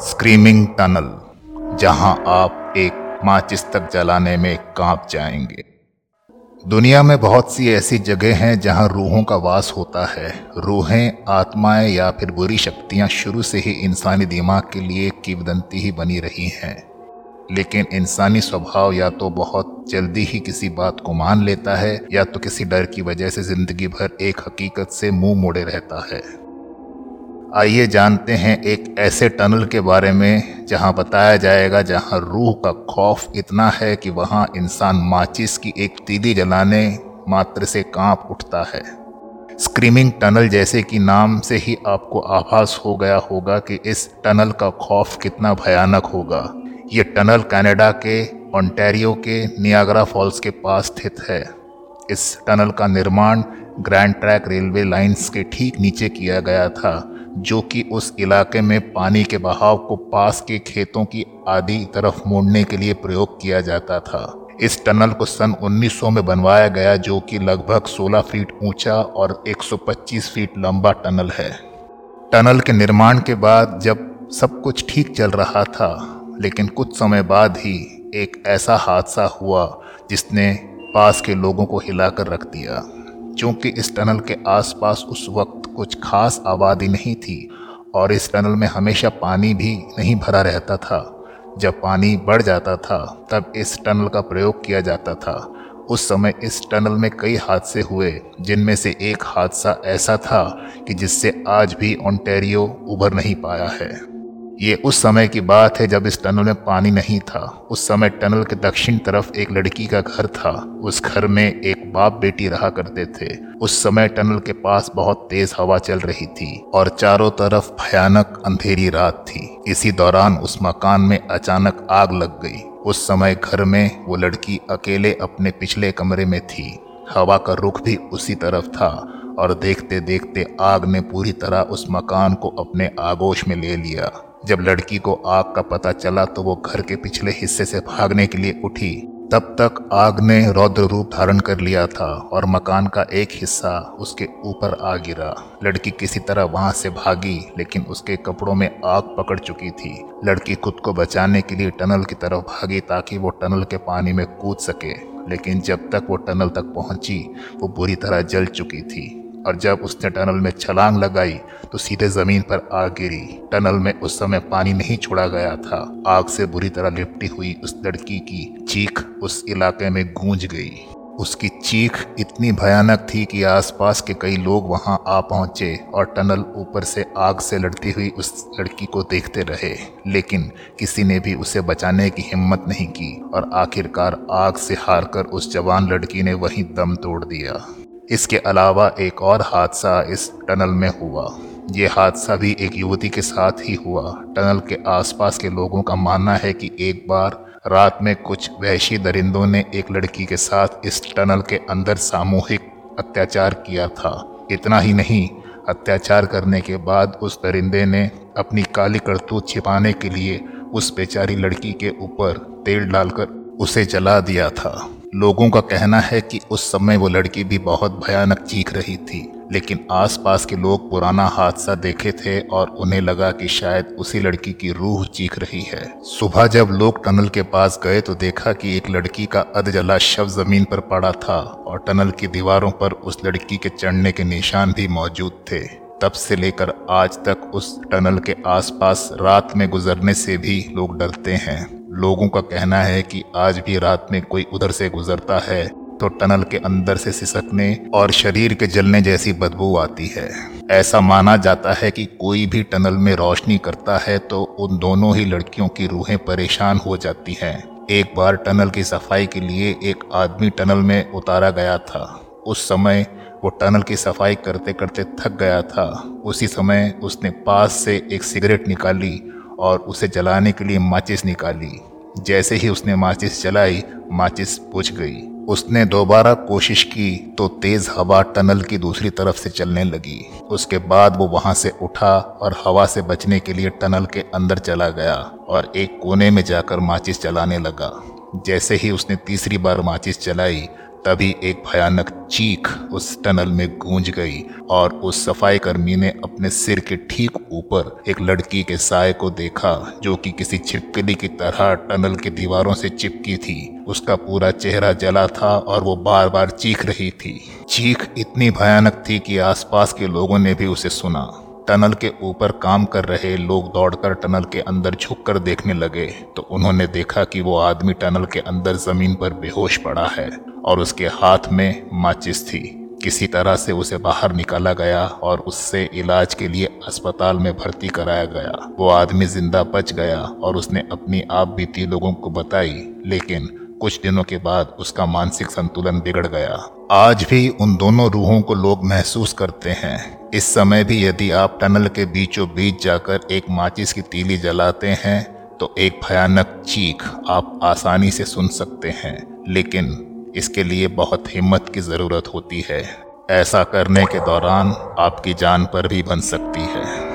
Screaming tunnel, जहाँ आप एक माचिस तक जलाने में काँप जाएँगे। दुनिया में बहुत सी ऐसी जगह हैं जहाँ रूहों का वास होता है। रूहें, आत्माएँ या फिर बुरी शक्तियाँ शुरू से ही इंसानी दिमाग के लिए किवदंती ही बनी रही हैं। लेकिन इंसानी स्वभाव या तो बहुत जल्दी ही किसी बात को मान लेता है, या तो किसी डर की वजह से ज़िंदगी भर एक हकीकत से मुँह मोड़े रहता है। आइए जानते हैं एक ऐसे टनल के बारे में, जहाँ बताया जाएगा जहाँ रूह का खौफ इतना है कि वहाँ इंसान माचिस की एक तीली जलाने मात्र से काँप उठता है। स्क्रीमिंग टनल जैसे कि नाम से ही आपको आभास हो गया होगा कि इस टनल का खौफ कितना भयानक होगा। ये टनल कनाडा के, ओंटेरियो के, नियाग्रा फॉल्स के पास स्थित है। इस टनल का निर्माण ग्रैंड ट्रैक रेलवे लाइंस के ठीक नीचे किया गया था। जो कि उस इलाके में पानी के बहाव को पास के खेतों की आदि तरफ़ मोड़ने के लिए प्रयोग किया जाता था। इस टनल को सन 1900 में बनवाया गया जो कि लगभग 16 फीट ऊँचा और 125 फीट लंबा टनल है। टनल के निर्माण के बाद जब सब कुछ ठीक चल रहा था, लेकिन कुछ समय बाद ही एक ऐसा हादसा हुआ जिसने पास के लोगों को हिलाकर रख दिया। क्योंकि इस टनल के आसपास उस वक्त कुछ खास आबादी नहीं थी और इस टनल में हमेशा पानी भी नहीं भरा रहता था। जब पानी बढ़ जाता था, तब इस टनल का प्रयोग किया जाता था। उस समय इस टनल में कई हादसे हुए, जिनमें से एक हादसा ऐसा था कि जिससे आज भी ओंटेरियो उभर नहीं पाया है। ये उस समय की बात है जब इस टनल में पानी नहीं था। उस समय टनल के दक्षिण तरफ़ एक लड़की का घर था। उस घर में एक बाप बेटी रहा करते थे। उस समय टनल के पास बहुत तेज हवा चल रही थी और चारों तरफ़ भयानक अंधेरी रात थी। इसी दौरान उस मकान में अचानक आग लग गई। उस समय घर में वो लड़की अकेले अपने पिछले कमरे में थी। हवा का रुख भी उसी तरफ़ था और देखते देखते आग ने पूरी तरह उस मकान को अपने आगोश में ले लिया। जब लड़की को आग का पता चला तो वो घर के पिछले हिस्से से भागने के लिए उठी। तब तक आग ने रौद्र रूप धारण कर लिया था और मकान का एक हिस्सा उसके ऊपर आ गिरा। लड़की किसी तरह वहाँ से भागी, लेकिन उसके कपड़ों में आग पकड़ चुकी थी। लड़की खुद को बचाने के लिए टनल की तरफ़ भागी ताकि वो टनल के पानी में कूद सके, लेकिन जब तक वो टनल तक पहुँची, वो बुरी तरह जल चुकी थी। और जब उसने टनल में छलांग लगाई तो सीधे ज़मीन पर आग गिरी। टनल में उस समय पानी नहीं छोड़ा गया था। आग से बुरी तरह लिपटी हुई उस लड़की की चीख उस इलाके में गूंज गई। उसकी चीख इतनी भयानक थी कि आसपास के कई लोग वहाँ आ पहुँचे और टनल ऊपर से आग से लड़ती हुई उस लड़की को देखते रहे। लेकिन किसी ने भी उसे बचाने की हिम्मत नहीं की और आखिरकार आग से हारकर उस जवान लड़की ने वहीं दम तोड़ दिया। इसके अलावा एक और हादसा इस टनल में हुआ। ये हादसा भी एक युवती के साथ ही हुआ। टनल के आसपास के लोगों का मानना है कि एक बार रात में कुछ वहशी दरिंदों ने एक लड़की के साथ इस टनल के अंदर सामूहिक अत्याचार किया था। इतना ही नहीं, अत्याचार करने के बाद उस दरिंदे ने अपनी काली करतूत छिपाने के लिए उस बेचारी लड़की के ऊपर तेल डालकर उसे जला दिया था। लोगों का कहना है कि उस समय वो लड़की भी बहुत भयानक चीख रही थी, लेकिन आसपास के लोग पुराना हादसा देखे थे और उन्हें लगा कि शायद उसी लड़की की रूह चीख रही है। सुबह जब लोग टनल के पास गए तो देखा कि एक लड़की का अधजला शव ज़मीन पर पड़ा था और टनल की दीवारों पर उस लड़की के चढ़ने के निशान भी मौजूद थे। तब से लेकर आज तक उस टनल के आसपास रात में गुजरने से भी लोग डरते हैं। लोगों का कहना है कि आज भी रात में कोई उधर से गुजरता है तो टनल के अंदर से सिसकने और शरीर के जलने जैसी बदबू आती है। ऐसा माना जाता है कि कोई भी टनल में रोशनी करता है तो उन दोनों ही लड़कियों की रूहें परेशान हो जाती हैं। एक बार टनल की सफ़ाई के लिए एक आदमी टनल में उतारा गया था। उस समय वो टनल की सफ़ाई करते करते थक गया था। उसी समय उसने पास से एक सिगरेट निकाली और उसे जलाने के लिए माचिस निकाली। जैसे ही उसने माचिस जलाई माचिस बुझ गई। उसने दोबारा कोशिश की तो तेज हवा टनल की दूसरी तरफ़ से चलने लगी। उसके बाद वो वहाँ से उठा और हवा से बचने के लिए टनल के अंदर चला गया और एक कोने में जाकर माचिस चलाने लगा। जैसे ही उसने तीसरी बार माचिस जलाई तभी एक भयानक चीख उस टनल में गूंज गई और उस सफ़ाई कर्मी ने अपने सिर के ठीक ऊपर एक लड़की के साय को देखा, जो कि किसी छिपकली की तरह टनल की दीवारों से चिपकी थी। उसका पूरा चेहरा जला था और वो बार बार चीख रही थी। चीख इतनी भयानक थी कि आसपास के लोगों ने भी उसे सुना। टनल के ऊपर काम कर रहे लोग दौड़कर टनल के अंदर झुककर देखने लगे तो उन्होंने देखा कि वो आदमी टनल के अंदर ज़मीन पर बेहोश पड़ा है। और उसके हाथ में माचिस थी। किसी तरह से उसे बाहर निकाला गया और उससे इलाज के लिए अस्पताल में भर्ती कराया गया। वो आदमी ज़िंदा बच गया और उसने अपनी आप बीती लोगों को बताई, लेकिन कुछ दिनों के बाद उसका मानसिक संतुलन बिगड़ गया। आज भी उन दोनों रूहों को लोग महसूस करते हैं। इस समय भी यदि आप टनल के बीचों बीच जाकर एक माचिस की तीली जलाते हैं तो एक भयानक चीख आप आसानी से सुन सकते हैं। लेकिन इसके लिए बहुत हिम्मत की ज़रूरत होती है। ऐसा करने के दौरान आपकी जान पर भी बन सकती है।